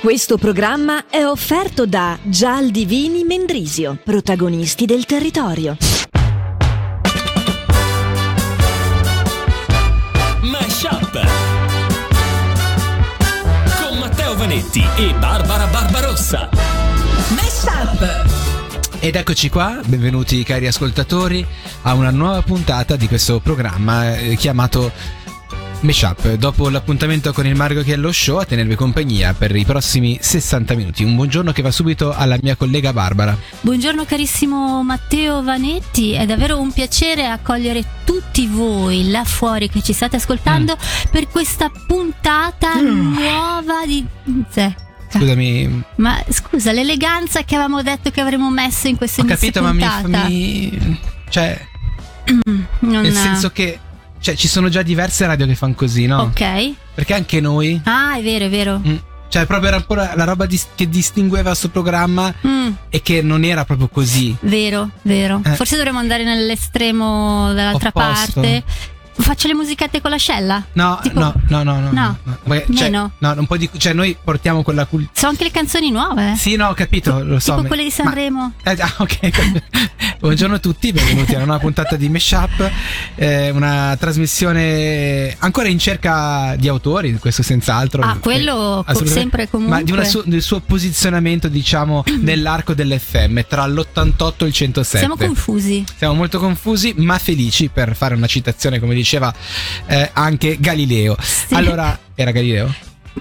Questo programma è offerto da Gial Divini Mendrisio, protagonisti del territorio. Mashup con Matteo Vanetti e Barbara Barbarossa. Mashup. Ed eccoci qua, benvenuti cari ascoltatori a una nuova puntata di questo programma eh, chiamato Meshup. Dopo l'appuntamento con il Marco Chiello Show a tenervi compagnia per i prossimi 60 minuti. Un buongiorno che va subito alla mia collega Barbara. Buongiorno carissimo Matteo Vanetti, è davvero un piacere accogliere tutti voi là fuori che ci state ascoltando per questa puntata nuova di... Sì. Scusami, Ma scusa, l'eleganza che avevamo detto che avremmo messo in questo ho inizio capito, ma mi, mi- cioè, Non- nel senso che cioè, ci sono già diverse radio che fanno così, no? Ok. Perché anche noi Ah, è vero, è vero. mm, cioè, proprio era po' la roba dis- che distingueva questo programma Mm, e che non era proprio così. vero, vero. Eh. Forse dovremmo andare nell'estremo dall'altra Opposto. parte. Faccio le musichette con l'ascella? No, Tipo- no, no, no, no, No, Perché, cioè, meno. no, un po' di, cioè noi portiamo quella cultura. Sono anche le canzoni nuove. Sì, no, ho capito, lo so. Tipo ma- quelle di ma- Sanremo. Eh, ah, ok. Buongiorno a tutti, benvenuti a una nuova puntata di Meshup, eh, una trasmissione ancora in cerca di autori, questo senz'altro. Ah, quello assolutamente. sempre comunque. Ma di una su- del suo posizionamento, diciamo, nell'arco dell'FM, tra l'88 e il 107. Siamo confusi. Siamo molto confusi, ma felici per fare una citazione, come diceva eh, anche Galileo. Sì. Allora, era Galileo?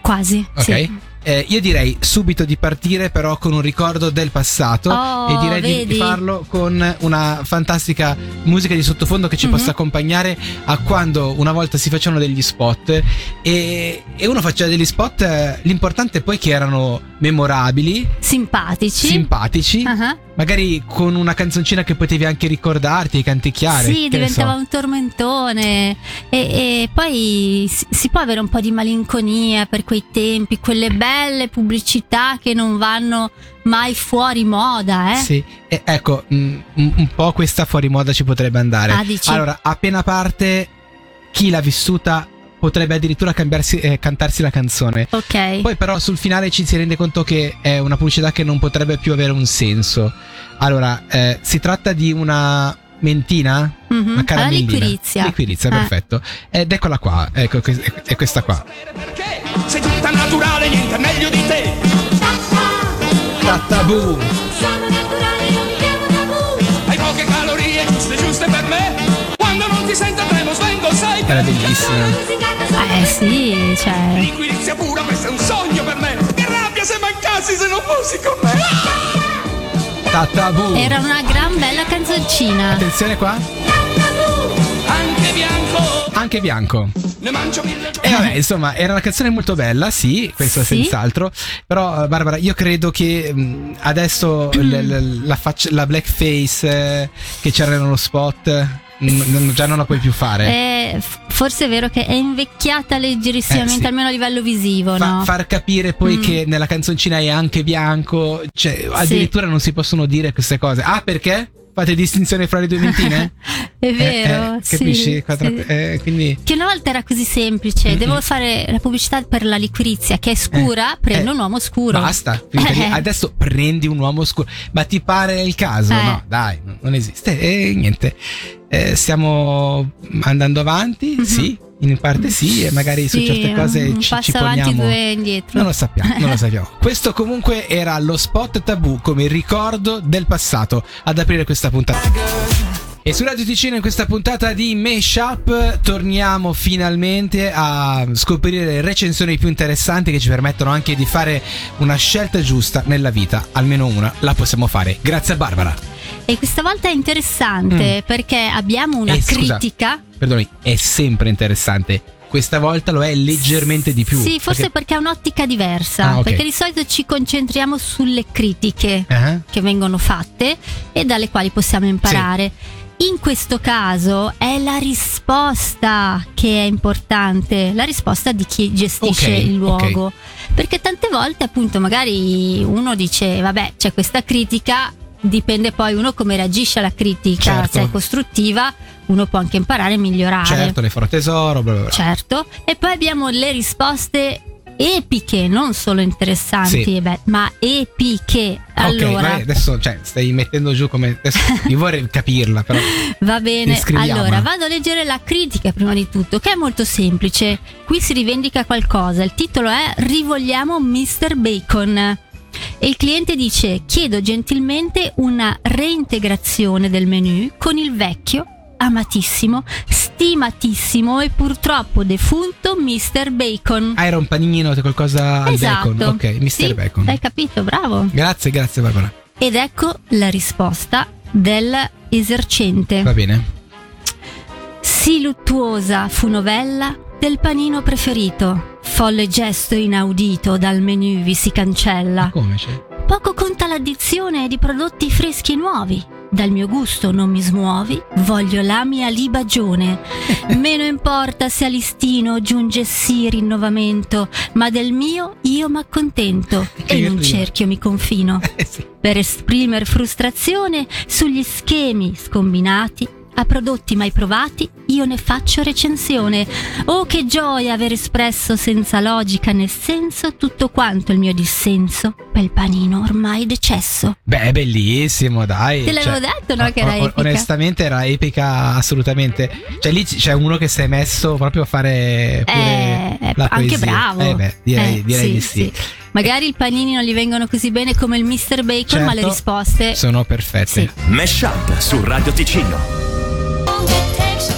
Quasi. Ok. Sì. Eh, io direi subito di partire però con un ricordo del passato Oh, e direi di- di vedi? farlo con una fantastica musica di sottofondo che ci Mhm. possa accompagnare a quando una volta si facevano degli spot e, e uno faceva degli spot, eh, l'importante poi che erano memorabili, Simpatici. simpatici, Ah, magari con una canzoncina che potevi anche ricordarti, canticchiare. Sì, diventava so. un tormentone. E, e poi si, si può avere un po' di malinconia per quei tempi, quelle belle pubblicità che non vanno mai fuori moda, eh? Sì, e ecco, mm, un, un po' questa fuori moda ci potrebbe andare. Ah, dici? Allora, appena parte, chi l'ha vissuta potrebbe addirittura cambiarsi, eh, cantarsi la canzone. Ok. Poi però sul finale ci si rende conto che è una pubblicità che non potrebbe più avere un senso. Allora, eh, si tratta di una mentina? Mhm. Una Alla caramellina. liquirizia. Liquirizia, Ah. perfetto. Ed eccola qua, ecco, è questa qua. Perché sei tutta naturale, niente meglio di te. Tatabù! Hai poche calorie, giuste giuste per me. Quando non ti sento tremo, sai Era che bellissima. Eh sì, cioè. Liquirizia pura, questo è un sogno per me. Che rabbia se mancassi se non fossi con me. Tatabù! Era una gran bella canzoncina. Attenzione qua, Anche bianco, anche bianco. ne mangio mille. E vabbè, insomma, era una canzone molto bella, sì, questo Sì. senz'altro. Però, eh, Barbara, io credo che mh, adesso l- l- la, faccia- la blackface eh, che c'era nello spot, non- già non la puoi più fare. Eh, f- forse è vero che è invecchiata leggerissimamente, Eh, sì. almeno a livello visivo, Fa- no? Far capire poi Mm. che nella canzoncina è anche bianco, cioè addirittura non si possono dire queste cose. Ah, perché? Fate distinzione fra le due mentine? è vero, Eh, eh, sì, capisci? Quattro- sì. eh, quindi Che una volta era così semplice, Mm-mm. devo fare la pubblicità per la liquirizia che è scura, prendo eh, un uomo scuro. Basta. Eh. adesso prendi un uomo scuro. Ma ti pare il caso? Eh. No, dai, non- non esiste. E niente, Eh, stiamo andando avanti, Mhm. sì, in parte sì, e magari su Sì, certe cose un ci, ci poniamo. due indietro. Non lo sappiamo, non lo sappiamo. Questo comunque era lo spot tabù come ricordo del passato ad aprire questa puntata. E su Radio Ticino in questa puntata di Meshup torniamo finalmente a scoprire le recensioni più interessanti che ci permettono anche di fare una scelta giusta nella vita, almeno una la possiamo fare. Grazie a Barbara. E questa volta è interessante perché abbiamo una Mm. Eh, scusa. critica. Perdoni, è sempre interessante. Questa volta lo è leggermente di più. Sì, forse perché- perché ha un'ottica diversa. Ah, ok. Perché di solito ci concentriamo sulle critiche Ah, che vengono fatte e dalle quali possiamo imparare. In questo caso è la risposta che è importante, la risposta di chi gestisce Ok, il luogo. Perché tante volte, appunto, magari uno dice: Vabbè, c'è questa critica, dipende poi uno come reagisce alla critica, Certo. se è costruttiva, uno può anche imparare e migliorare. Certo, le farò tesoro, bla bla bla. Certo. E poi abbiamo le risposte epiche, non solo interessanti, Sì. e beh, ma epiche. Allora, vai, adesso cioè, stai mettendo giù come. Adesso, io vorrei capirla, però. Va bene, allora vado a leggere la critica prima di tutto, che è molto semplice. Qui si rivendica qualcosa. Il titolo è Rivogliamo Mr. Bacon. E il cliente dice: Chiedo gentilmente una reintegrazione del menu con il vecchio, amatissimo, stimatissimo e purtroppo defunto Mr. Bacon. Ah, era un panino, qualcosa al esatto. bacon. Ok, Mr. Sì, Bacon. Hai capito, bravo. Grazie, grazie, Barbara. Ed ecco la risposta dell'esercente. Va bene. Sì luttuosa fu novella del panino preferito. Folle gesto inaudito dal menu vi si cancella. Come c'è? Poco conta l'addizione di prodotti freschi e nuovi. Dal mio gusto non mi smuovi, voglio la mia libagione. Meno importa se a listino giunge sì rinnovamento, ma del mio io m'accontento e in un cerchio mi confino. Eh. Per esprimere frustrazione sugli schemi scombinati a prodotti mai provati, io ne faccio recensione. Oh, che gioia aver espresso senza logica né senso tutto quanto il mio dissenso pel panino ormai decesso. Beh, bellissimo, dai. Te l'avevo detto, no, che era epica? Onestamente era epica assolutamente. Cioè lì c'è uno che si è messo proprio a fare pure Eh, la anche poesia. bravo. Eh beh, direi, Eh, direi sì, di sì. Magari i panini non gli vengono così bene come il Mr. Bacon, ma le Certo, risposte sono perfette. Sì. Mesh Up su Radio Ticino.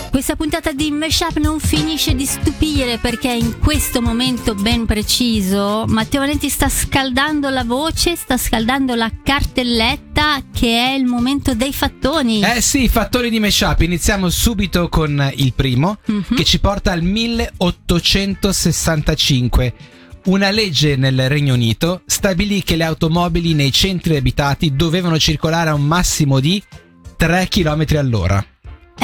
Questa puntata di Meshup non finisce di stupire perché in questo momento ben preciso Matteo Valenti sta scaldando la voce, sta scaldando la cartelletta che è il momento dei fattoni. Eh sì, fattori di mashup. Iniziamo subito con il primo, Mhm. che ci porta al 1865. Una legge nel Regno Unito stabilì che le automobili nei centri abitati dovevano circolare a un massimo di 3 km all'ora.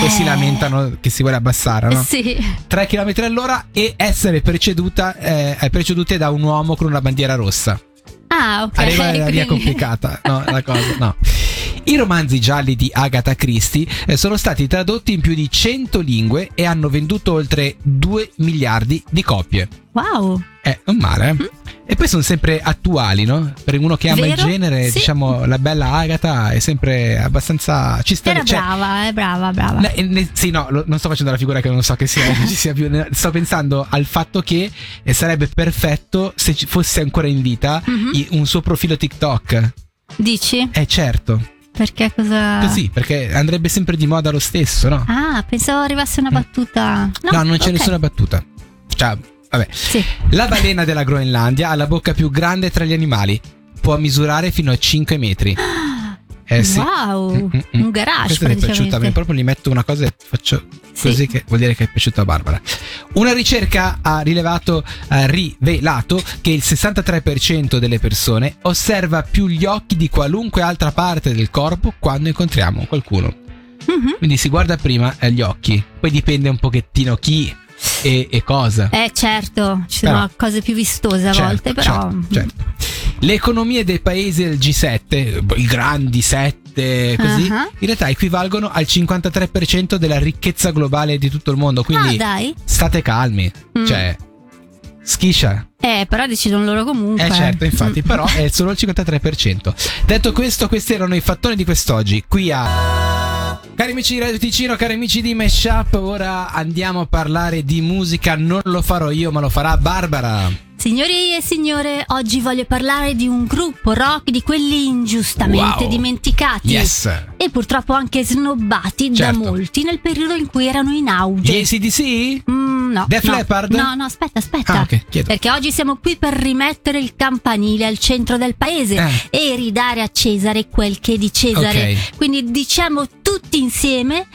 Eh. si lamentano che si vuole abbassare, no? Sì. 3 km all'ora e essere preceduta, eh, precedute da un uomo con una bandiera rossa. Ah, ok. Arriva la via quindi- complicata, no, la cosa, no. I romanzi gialli di Agatha Christie eh, sono stati tradotti in più di 100 lingue e hanno venduto oltre 2 miliardi di copie. Wow. Eh, non male, eh? E poi sono sempre attuali, no? Per uno che ama Vero? il genere, Sì. diciamo, la bella Agatha è sempre abbastanza... Ci sta Era cioè, brava, è brava, brava. Ne- ne- sì, no, lo- non sto facendo la figura che non so che sia, ci sia più. ne- Sto pensando al fatto che eh, sarebbe perfetto se fosse ancora in vita Mhm. i- un suo profilo TikTok. Dici? Eh, certo, Perché cosa... così, perché andrebbe sempre di moda lo stesso, no? Ah, pensavo arrivasse una battuta. No, no, non c'è ok. nessuna battuta. Cioè, vabbè. Sì. La balena della Groenlandia ha la bocca più grande tra gli animali. Può misurare fino a 5 metri. Eh sì. Wow, Mm, mm, mm. un garage Questa mi è piaciuta, mi proprio gli metto una cosa e faccio Sì. così che vuol dire che è piaciuta a Barbara. Una ricerca ha rilevato, ha rivelato che il 63% delle persone osserva più gli occhi di qualunque altra parte del corpo quando incontriamo qualcuno. Mhm. Quindi si guarda prima eh, gli occhi, poi dipende un pochettino chi e, e cosa. Eh certo, ci sono Però- cose più vistose a Certo, volte, però... certo, certo. Le economie dei paesi del G7, i grandi 7, così, Ah. in realtà equivalgono al 53% della ricchezza globale di tutto il mondo. Ah, Quindi dai. state calmi. Mm. Cioè, schiscia. Eh, però decidono loro comunque. Eh certo, infatti, Mm. però è solo il 53%. Detto questo, questi erano i fattori di quest'oggi. Qui a Cari amici di Radio Ticino, cari amici di Meshup, ora andiamo a parlare di musica. Non lo farò io, ma lo farà Barbara. Signori e signore, oggi voglio parlare di un gruppo rock di quelli ingiustamente Wow. dimenticati. Yes. E purtroppo anche snobbati Certo. da molti nel periodo in cui erano in auge. Gli ACDC? Mm, no, Def no. Leppard? No, no, aspetta, aspetta. Ah, ok, chiedo. Perché oggi siamo qui per rimettere il campanile al centro del paese Eh. e ridare a Cesare quel che è di Cesare. Ok. Quindi diciamo tutti insieme.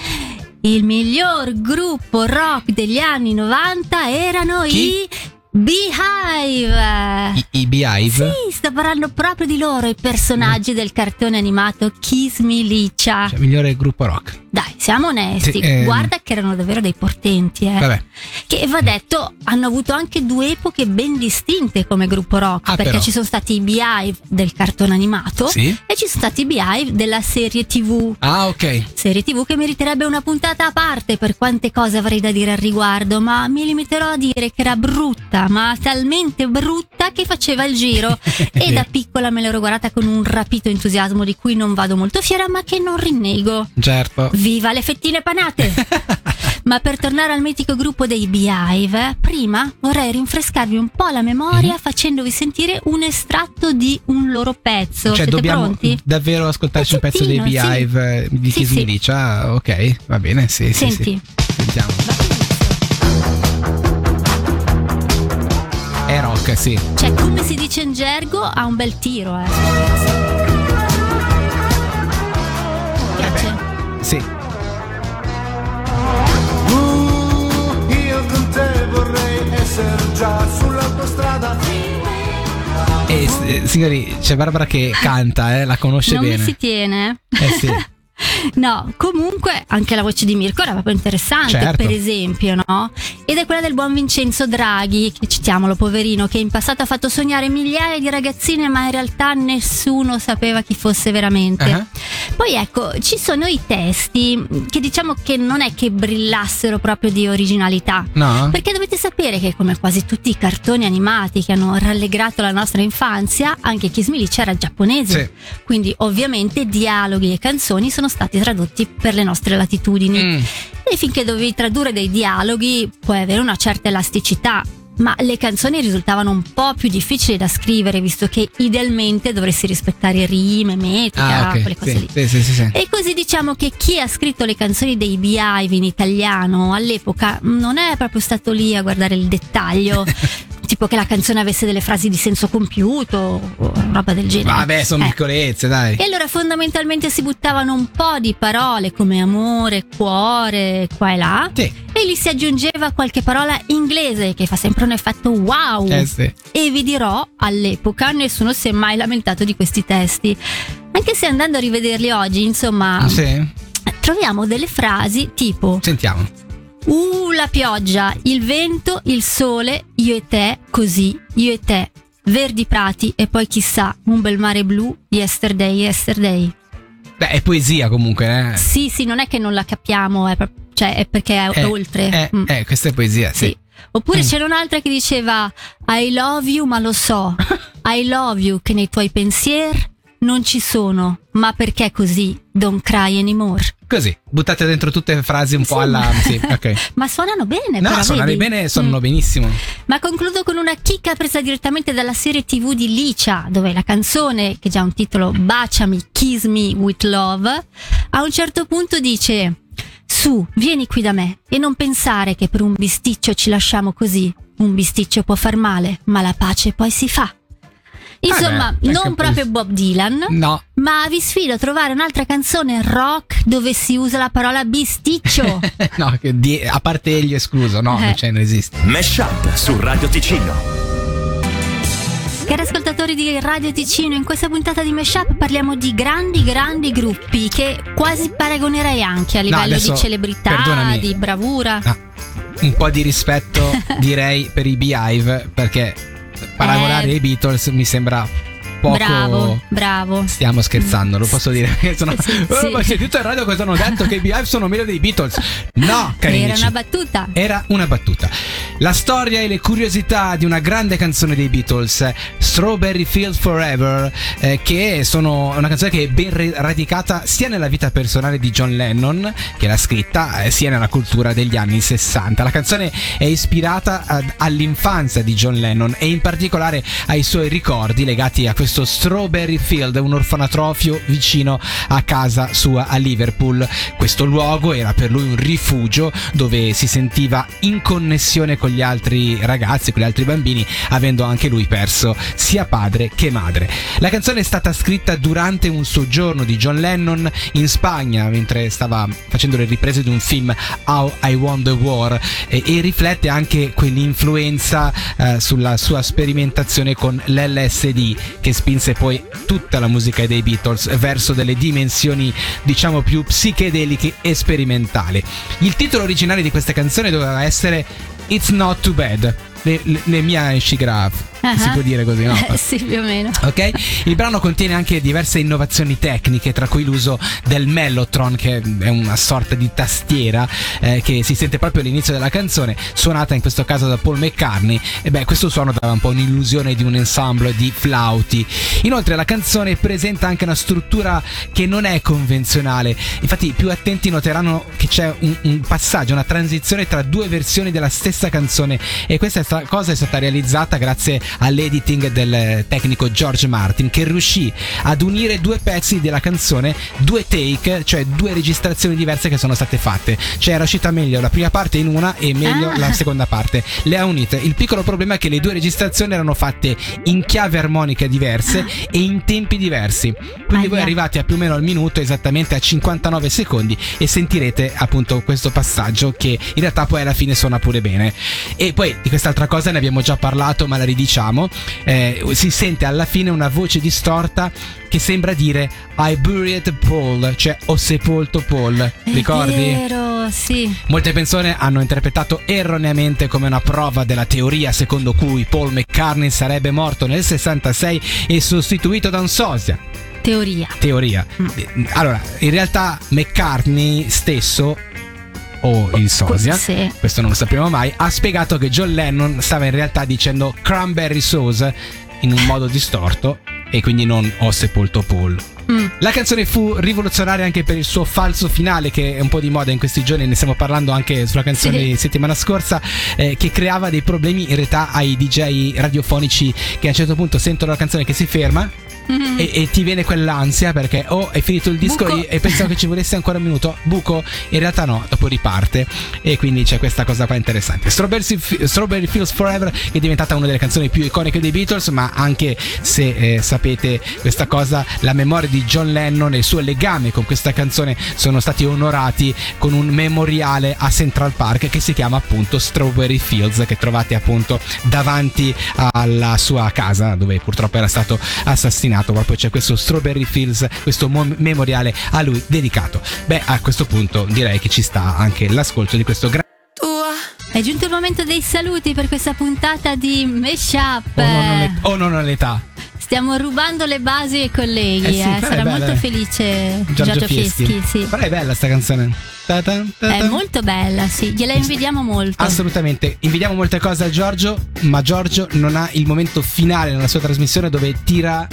Il miglior gruppo rock degli anni 90 erano Chi? i Beehive. I, i Beehive? Sì, sto parlando proprio di loro, i personaggi del cartone animato Kiss Me Licia. Cioè, migliore gruppo rock. Dai, siamo onesti. Sì, ehm. Guarda che erano davvero dei portenti, eh. Vabbè. Che va detto, hanno avuto anche due epoche ben distinte come gruppo rock. Ah, perché però. ci sono stati i Beehive del cartone animato Sì? e ci sono stati i Beehive della serie TV. Ah, ok. Serie TV che meriterebbe una puntata a parte per quante cose avrei da dire al riguardo, ma mi limiterò a dire che era brutta brutta, ma talmente brutta che faceva il giro. e da piccola me l'ero guardata con un rapito entusiasmo di cui non vado molto fiera, ma che non rinnego. Certo. Viva le fettine panate! Ma per tornare al mitico gruppo dei Beehive, prima vorrei rinfrescarvi un po' la memoria facendovi sentire un estratto di un loro pezzo. Cioè, Siete dobbiamo pronti? davvero ascoltarci un pezzo dei Pezzettino, sì. Beehive eh, di Sì, Kiss sì. Ah, ok, va bene, sì, sì, Senti. sì. Sentiamo. Rock, sì. Cioè, come si dice in gergo, ha un bel tiro, eh. Piace? Sì. Io con te vorrei essere già sull'autostrada. E eh, signori, c'è Barbara che canta, eh, la conosce non bene. mi si tiene. Eh sì. No, comunque anche la voce di Mirko era proprio interessante, Certo. per esempio, no? Ed è quella del buon Vincenzo Draghi, che citiamolo, poverino, che in passato ha fatto sognare migliaia di ragazzine, ma in realtà nessuno sapeva chi fosse veramente. Ah. Poi ecco, ci sono i testi che diciamo che non è che brillassero proprio di originalità. No? Perché dovete sapere che come quasi tutti i cartoni animati che hanno rallegrato la nostra infanzia, anche Kiss Me Lich era giapponese. Sì. Quindi ovviamente dialoghi e canzoni sono stati tradotti per le nostre latitudini. Mm. E finché dovevi tradurre dei dialoghi puoi avere una certa elasticità. Ma le canzoni risultavano un po' più difficili da scrivere, visto che idealmente dovresti rispettare rime, metrica, Ah, ok. quelle cose Sì, lì. sì, sì, sì, sì. E così diciamo che chi ha scritto le canzoni dei Beehive in italiano all'epoca non è proprio stato lì a guardare il dettaglio, tipo che la canzone avesse delle frasi di senso compiuto o roba del genere. Vabbè, sono Eh. piccolezze, dai. E allora fondamentalmente si buttavano un po' di parole come amore, cuore, qua e là. Sì. E gli si aggiungeva qualche parola inglese che fa sempre un effetto wow. Eh sì. E vi dirò, all'epoca nessuno si è mai lamentato di questi testi. Anche se andando a rivederli oggi, insomma, Sì. troviamo delle frasi tipo Sentiamo. Uh, la pioggia, il vento, il sole, io e te, così, io e te. Verdi prati e poi chissà, un bel mare blu, yesterday, yesterday. Beh, è poesia comunque, eh. Sì, sì, non è che non la capiamo, è, cioè, è perché è, Eh, oltre. Eh, Mm. eh, questa è poesia, sì. Sì. Oppure Mm. c'era un'altra che diceva I love you, ma lo so. I love you che nei tuoi pensieri non ci sono, ma perché così? Don't cry anymore. Così, buttate dentro tutte le frasi un po' Insomma. alla. Sì, ok. Ma suonano bene, No, però, suonano bene, suonano Mm. benissimo. Ma concludo con una chicca presa direttamente dalla serie TV di Licia, dove la canzone, che già ha un titolo Baciami, Kiss Me with Love, a un certo punto dice: Su, vieni qui da me e non pensare che per un bisticcio ci lasciamo così. Un bisticcio può far male, ma la pace poi si fa. Insomma, Eh beh, anche non proprio Bob Dylan, No. ma vi sfido a trovare un'altra canzone rock dove si usa la parola bisticcio. no, di- a parte egli escluso, no, Eh. non c'è, non esiste. Mesh Up su Radio Ticino. Cari ascoltatori di Radio Ticino, in questa puntata di Meshup parliamo di grandi, grandi gruppi che quasi paragonerei anche a livello adesso, di celebrità, perdonami. di bravura. Ah, un po' di rispetto direi per i Beehive perché paragonare Eh. ai Beatles mi sembra poco Bravo, bravo. Stiamo scherzando, lo posso dire. Sono... Sì, Oh, sì. ma sentito in radio cosa hanno detto che i Beehive sono meglio dei Beatles? No, cari Era amici. una battuta. Era una battuta. La storia e le curiosità di una grande canzone dei Beatles, Strawberry Field Forever, eh, che sono una canzone che è ben radicata sia nella vita personale di John Lennon, che l'ha scritta, eh, sia nella cultura degli anni 60. La canzone è ispirata ad- all'infanzia di John Lennon e in particolare ai suoi ricordi legati a questo Strawberry Field, un orfanatrofio vicino a casa sua a Liverpool. Questo luogo era per lui un rifugio dove si sentiva in connessione con gli altri ragazzi, con gli altri bambini, avendo anche lui perso sia padre che madre. La canzone è stata scritta durante un soggiorno di John Lennon in Spagna, mentre stava facendo le riprese di un film How I Won the War e, e riflette anche quell'influenza eh, sulla sua sperimentazione con l'LSD che spinse poi tutta la musica dei Beatles verso delle dimensioni diciamo più psichedeliche e sperimentali. Il titolo originale di questa canzone doveva essere It's Not Too Bad. Le, le, le mie esci Ah. si può dire così, no? Sì, più o meno. Ok? Il brano contiene anche diverse innovazioni tecniche, tra cui l'uso del Mellotron, che è una sorta di tastiera eh, che si sente proprio all'inizio della canzone, suonata in questo caso da Paul McCartney. E beh, questo suono dava un po' un'illusione di un ensemble di flauti. Inoltre, la canzone presenta anche una struttura che non è convenzionale. Infatti, i più attenti noteranno che c'è un, un passaggio, una transizione tra due versioni della stessa canzone. E questa cosa è stata realizzata grazie all'editing del tecnico George Martin, che riuscì ad unire due pezzi della canzone, due take, cioè due registrazioni diverse che sono state fatte. Cioè era uscita meglio la prima parte in una e meglio Ah. la seconda parte. Le ha unite. Il piccolo problema è che le due registrazioni erano fatte in chiave armonica diverse e in tempi diversi. Quindi voi Ahia. arrivate a più o meno al minuto, esattamente a 59 secondi, e sentirete appunto questo passaggio che in realtà poi alla fine suona pure bene. E poi di quest'altra cosa ne abbiamo già parlato, ma la ridiciamo. Eh, si sente alla fine una voce distorta che sembra dire I buried Paul, cioè ho sepolto Paul. Ricordi? È vero, sì. Molte persone hanno interpretato erroneamente come una prova della teoria secondo cui Paul McCartney sarebbe morto nel 66 e sostituito da un sosia. Teoria. Teoria. Allora, in realtà McCartney stesso o il sosia, Sì. questo non lo sapremo mai, ha spiegato che John Lennon stava in realtà dicendo cranberry sauce in un modo distorto e quindi non ho sepolto Paul. Mm. La canzone fu rivoluzionaria anche per il suo falso finale, che è un po' di moda in questi giorni, ne stiamo parlando anche sulla canzone Sì. di settimana scorsa, eh, che creava dei problemi in realtà ai DJ radiofonici che a un certo punto sentono la canzone che si ferma. E, e ti viene quell'ansia perché oh è finito il disco e, e pensavo che ci volesse ancora un minuto. Buco? In realtà no dopo riparte. E quindi c'è questa cosa qua interessante. Strawberry, Strawberry Fields Forever che è diventata una delle canzoni più iconiche dei Beatles ma anche se eh, sapete questa cosa la memoria di John Lennon e il suo legame con questa canzone sono stati onorati con un memoriale a Central Park che si chiama appunto Strawberry Fields che trovate appunto davanti alla sua casa dove purtroppo era stato assassinato proprio c'è questo Strawberry Fields questo mo- memoriale a lui dedicato beh a questo punto direi che ci sta anche l'ascolto di questo grande È giunto il momento dei saluti per questa puntata di Meshup. o non, o non all'età Stiamo rubando le basi ai colleghi. Eh sì, eh. è Sarà bella. molto felice Giorgio, Fieschi. sì. però è bella sta canzone Ta-ta, È ta-ta. molto bella, sì. Gliela invidiamo molto. Assolutamente, invidiamo molte cose a Giorgio, ma Giorgio non ha il momento finale nella sua trasmissione dove tira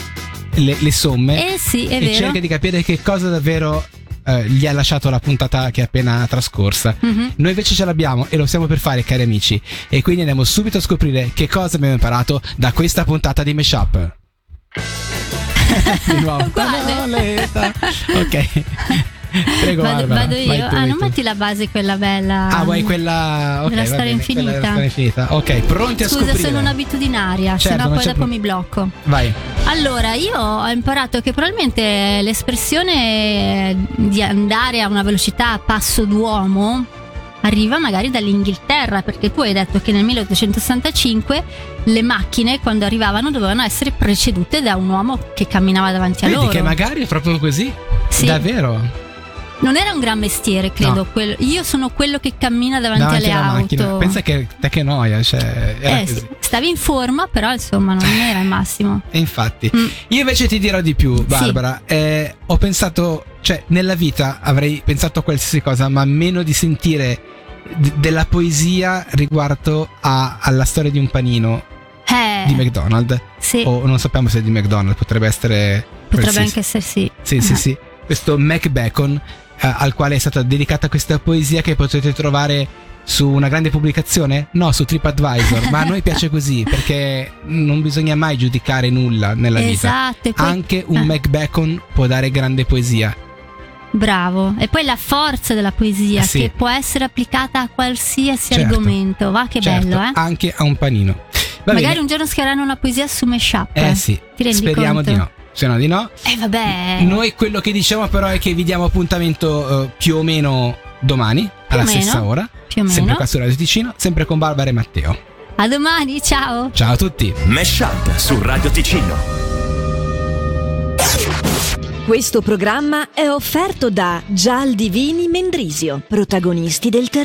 le, le somme Eh sì, e vero. cerca di capire che cosa davvero eh, gli ha lasciato la puntata che è appena trascorsa. Mhm. Noi invece ce l'abbiamo e lo stiamo per fare, cari amici. E quindi andiamo subito a scoprire che cosa abbiamo imparato da questa puntata di Meshup. di nuovo. Ok. Prego, Vado, Barbara, vado io. ah, non metti la base quella bella. Ah, vuoi quella. Ok, Della storia bene, infinita. infinita. Ok, pronti a Scusa, scoprire. sono un'abitudinaria, Certo, sennò poi dopo pro- mi blocco. Vai. Allora, io ho imparato che probabilmente l'espressione di andare a una velocità a passo d'uomo arriva magari dall'Inghilterra, perché tu hai detto che nel 1865 le macchine quando arrivavano dovevano essere precedute da un uomo che camminava davanti a Vedi loro. che magari è proprio così? Sì. Davvero? Non era un gran mestiere, credo. No. Io sono quello che cammina davanti, Davanti alle auto. macchina. Pensa che te che noia, cioè. Eh, sì, stavi in forma, però insomma non era il massimo. E infatti, Mm. io invece ti dirò di più, Barbara. Eh, ho pensato, cioè, nella vita avrei pensato a qualsiasi cosa, ma meno di sentire d- della poesia riguardo a- alla storia di un panino Eh, di McDonald's. sì, O non sappiamo se è di McDonald's, potrebbe essere. potrebbe qualsiasi. anche essere sì. Sì, sì, Ah. sì. Questo Mac Bacon, al quale è stata dedicata questa poesia che potete trovare su una grande pubblicazione? No, su TripAdvisor. ma a noi piace così perché non bisogna mai giudicare nulla nella vita. Esatto, e poi- Anche un Ah. Mac Bacon può dare grande poesia. Bravo. E poi la forza della poesia Sì. che può essere applicata a qualsiasi Certo. argomento. Va che certo, bello, eh? Anche a un panino. Va Magari bene. un giorno scriveranno una poesia su Meshup. Eh sì, speriamo conto? di no. Se no di no. Eh vabbè. Noi quello che diciamo però è che vi diamo appuntamento eh, più o meno domani, alla o meno, stessa ora. più o meno. Sempre qua su Radio Ticino, sempre con Barbara e Matteo. A domani, ciao. Ciao a tutti. Mesh Up su Radio Ticino. Questo programma è offerto da Gial Divini Mendrisio, protagonisti del terreno.